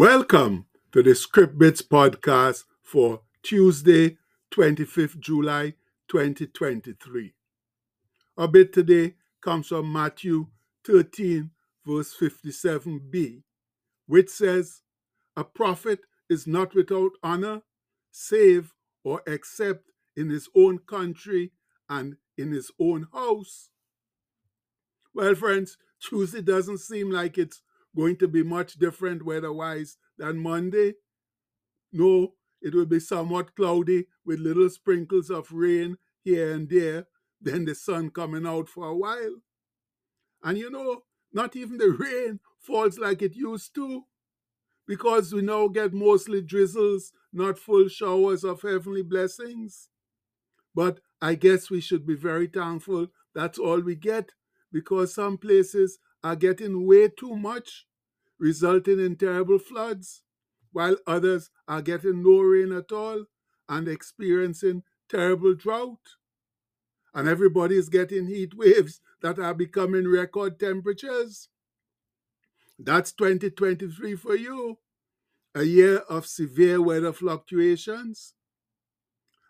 Welcome to the Script Bits podcast for Tuesday, 25th July 2023. Our bit today comes from Matthew 13, verse 57b, which says, A prophet is not without honor, save or except in his own country and in his own house. Well, friends, Tuesday doesn't seem like it's going to be much different weather wise than Monday. No, it will be somewhat cloudy with little sprinkles of rain here and there, then the sun coming out for a while. And you know, not even the rain falls like it used to, because we now get mostly drizzles, not full showers of heavenly blessings. But I guess we should be very thankful that's all we get, because some places are getting way too much, resulting in terrible floods, while others are getting no rain at all and experiencing terrible drought. And everybody is getting heat waves that are becoming record temperatures. That's 2023 for you, a year of severe weather fluctuations.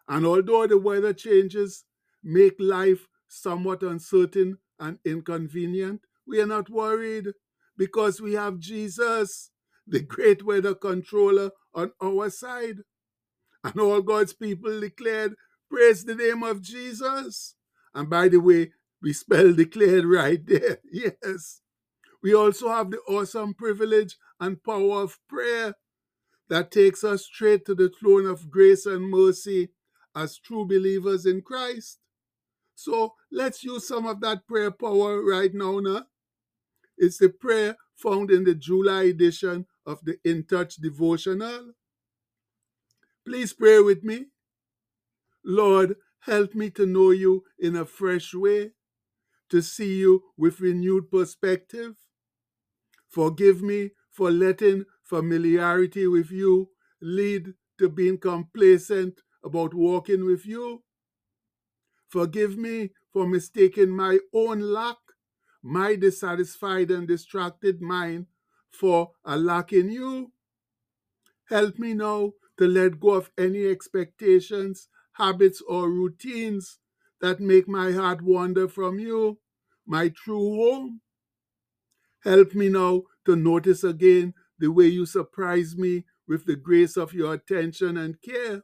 And although the weather changes make life somewhat uncertain and inconvenient, we are not worried because we have Jesus, the great weather controller, on our side. And all God's people declared, Praise the name of Jesus. And by the way, we spell declared right there. Yes. We also have the awesome privilege and power of prayer that takes us straight to the throne of grace and mercy as true believers in Christ. So let's use some of that prayer power right now. Now. It's the prayer found in the July edition of the In Touch devotional. Please pray with me. Lord, help me to know you in a fresh way, to see you with renewed perspective. Forgive me for letting familiarity with you lead to being complacent about walking with you. Forgive me for mistaking my own lack, my dissatisfied and distracted mind for a lack in you. Help me now to let go of any expectations, habits, or routines that make my heart wander from you, my true home. Help me now to notice again the way you surprise me with the grace of your attention and care.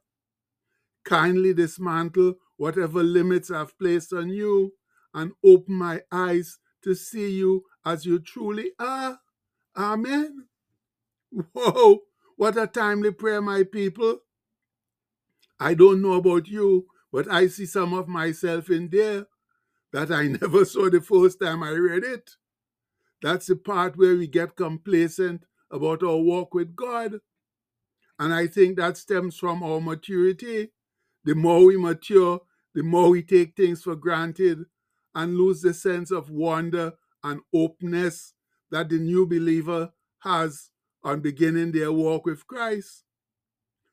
Kindly dismantle whatever limits I've placed on you and open my eyes to see you as you truly are. Amen. Whoa, what a timely prayer, my people. I don't know about you, but I see some of myself in there that I never saw the first time I read it. That's the part where we get complacent about our walk with God. And I think that stems from our maturity. The more we mature, the more we take things for granted and lose the sense of wonder and openness that the new believer has on beginning their walk with Christ.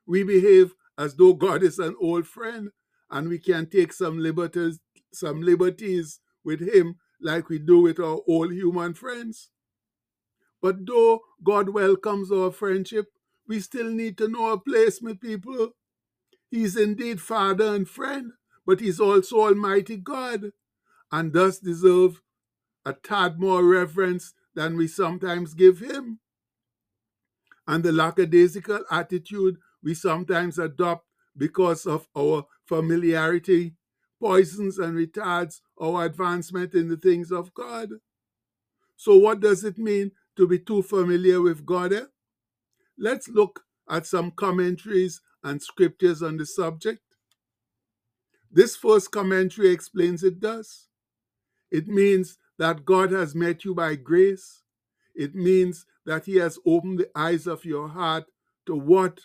We behave as though God is an old friend and we can take some liberties, some liberties with him like we do with our old human friends. But though God welcomes our friendship, we still need to know our place, my people. He's indeed Father and friend, but He's also Almighty God, and thus deserve a tad more reverence than we sometimes give Him. And the lackadaisical attitude we sometimes adopt because of our familiarity poisons and retards our advancement in the things of God. So, what does it mean to be too familiar with God? Eh? Let's look at some commentaries and scriptures on the subject. This first commentary explains it thus it means that God has met you by grace, it means that He has opened the eyes of your heart to what,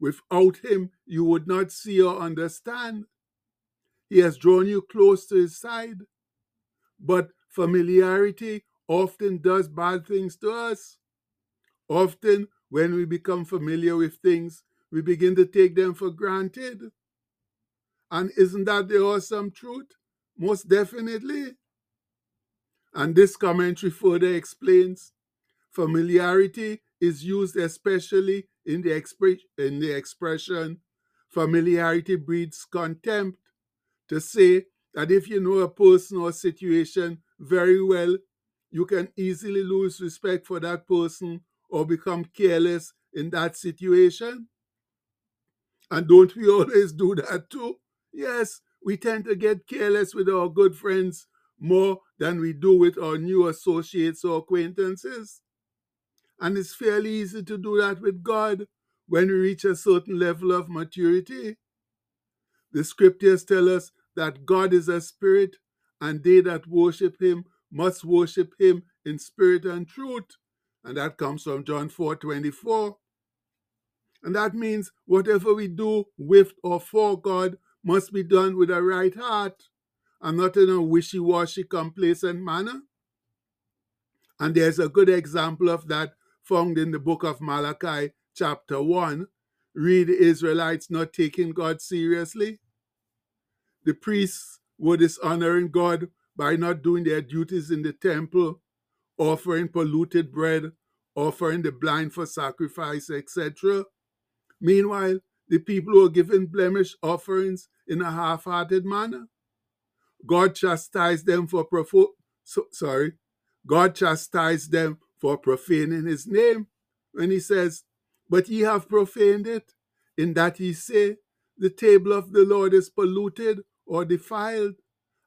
without Him, you would not see or understand. He has drawn you close to His side. But familiarity often does bad things to us. Often, when we become familiar with things, we begin to take them for granted. And isn't that the awesome truth? Most definitely. And this commentary further explains familiarity is used especially in the, expre- in the expression familiarity breeds contempt to say that if you know a person or situation very well, you can easily lose respect for that person or become careless in that situation. And don't we always do that too? Yes, we tend to get careless with our good friends more than we do with our new associates or acquaintances. And it's fairly easy to do that with God when we reach a certain level of maturity. The scriptures tell us that God is a spirit, and they that worship him must worship him in spirit and truth. And that comes from John 4 24. And that means whatever we do with or for God must be done with a right heart and not in a wishy washy, complacent manner. And there's a good example of that found in the book of Malachi, chapter 1. Read Israelites not taking God seriously. The priests were dishonoring God by not doing their duties in the temple, offering polluted bread, offering the blind for sacrifice, etc. Meanwhile, the people were giving blemish offerings in a half-hearted manner. God chastised them for profo- so, sorry, God chastised them for profaning his name when he says, But ye have profaned it, in that ye say, The table of the Lord is polluted or defiled,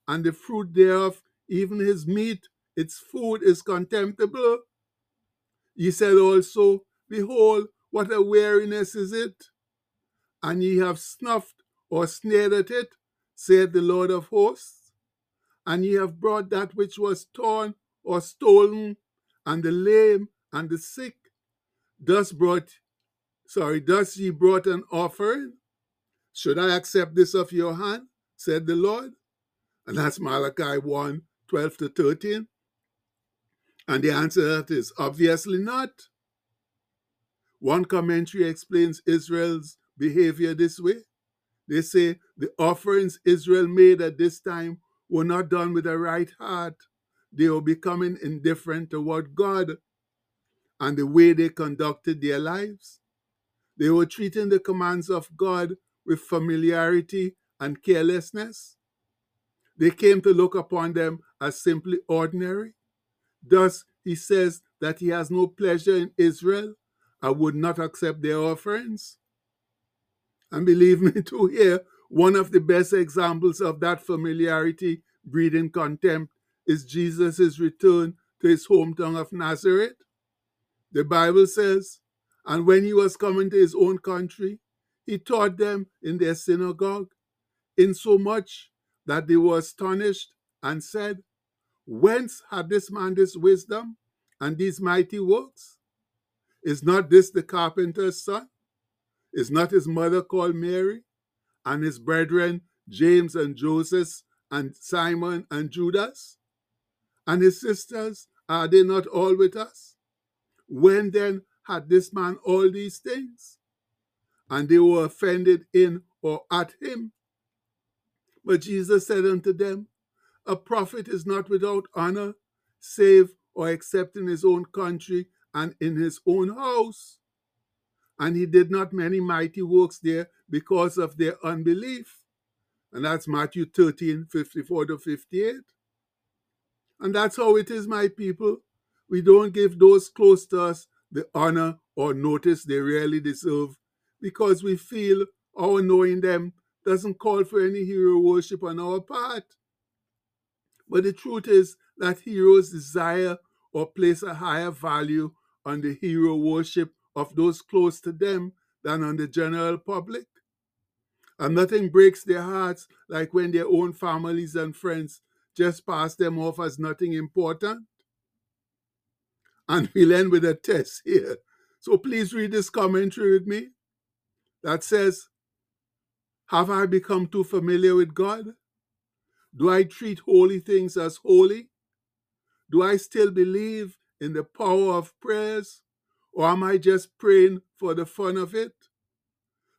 and the fruit thereof, even his meat, its food is contemptible. Ye said also, Behold, what a weariness is it! And ye have snuffed or sneered at it, saith the Lord of hosts. And ye have brought that which was torn or stolen, and the lame and the sick. Thus brought, sorry, thus ye brought an offering. Should I accept this of your hand? said the Lord. And that's Malachi 1 12 to 13. And the answer to that is obviously not. One commentary explains Israel's behavior this way. They say the offerings Israel made at this time were not done with a right heart. They were becoming indifferent toward God and the way they conducted their lives. They were treating the commands of God with familiarity and carelessness. They came to look upon them as simply ordinary. Thus, he says that he has no pleasure in Israel and would not accept their offerings. And believe me, to hear one of the best examples of that familiarity breeding contempt is Jesus' return to his hometown of Nazareth. The Bible says, And when he was coming to his own country, he taught them in their synagogue, insomuch that they were astonished and said, Whence had this man this wisdom and these mighty works? Is not this the carpenter's son? Is not his mother called Mary? And his brethren James and Joseph and Simon and Judas? And his sisters, are they not all with us? When then had this man all these things? And they were offended in or at him. But Jesus said unto them, A prophet is not without honor, save or except in his own country and in his own house. And he did not many mighty works there because of their unbelief. And that's Matthew 13, 54 to 58. And that's how it is, my people. We don't give those close to us the honor or notice they really deserve because we feel our knowing them doesn't call for any hero worship on our part. But the truth is that heroes desire or place a higher value on the hero worship of those close to them than on the general public. And nothing breaks their hearts like when their own families and friends just pass them off as nothing important. And we'll end with a test here. So please read this commentary with me that says, Have I become too familiar with God? Do I treat holy things as holy? Do I still believe in the power of prayers? Or am I just praying for the fun of it?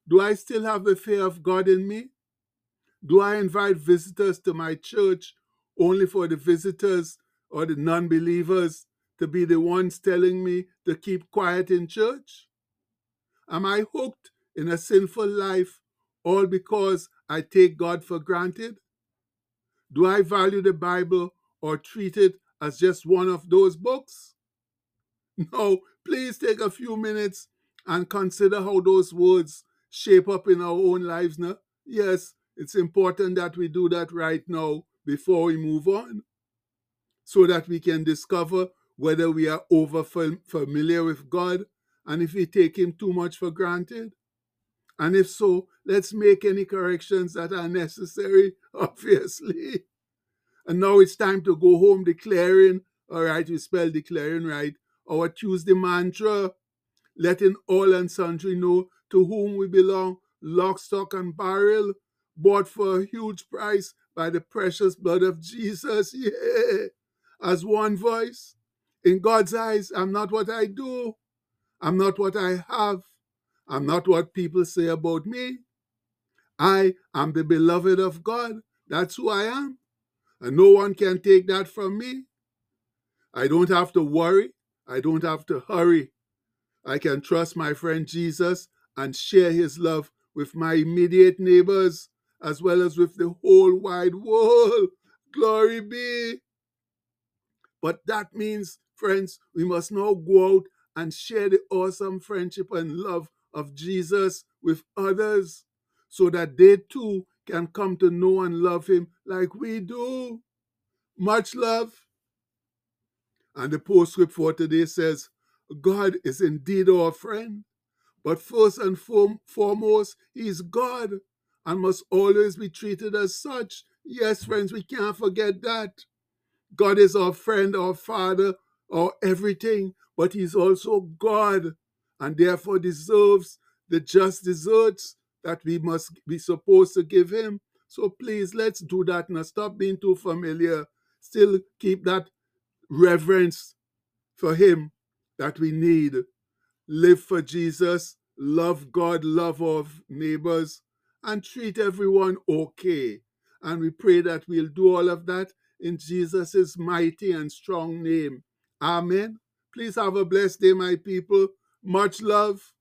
Do I still have the fear of God in me? Do I invite visitors to my church only for the visitors or the non believers to be the ones telling me to keep quiet in church? Am I hooked in a sinful life all because I take God for granted? Do I value the Bible or treat it as just one of those books? No, please take a few minutes and consider how those words shape up in our own lives now. Yes, it's important that we do that right now before we move on so that we can discover whether we are over familiar with God and if we take Him too much for granted. And if so, let's make any corrections that are necessary, obviously. And now it's time to go home declaring, all right, we spell declaring right, our Tuesday mantra, letting all and sundry know to whom we belong, lock, stock, and barrel, bought for a huge price by the precious blood of Jesus. Yeah. As one voice. In God's eyes, I'm not what I do. I'm not what I have. I'm not what people say about me. I am the beloved of God. That's who I am. And no one can take that from me. I don't have to worry. I don't have to hurry. I can trust my friend Jesus and share his love with my immediate neighbors as well as with the whole wide world. Glory be. But that means, friends, we must now go out and share the awesome friendship and love of Jesus with others so that they too can come to know and love him like we do. Much love. And the postscript for today says, God is indeed our friend, but first and foremost, He is God and must always be treated as such. Yes, friends, we can't forget that. God is our friend, our Father, our everything, but He's also God and therefore deserves the just deserts that we must be supposed to give Him. So please, let's do that now. Stop being too familiar. Still keep that reverence for Him that we need. Live for Jesus, love God, love our neighbors, and treat everyone okay. And we pray that we'll do all of that in Jesus' mighty and strong name. Amen. Please have a blessed day, my people. Much love.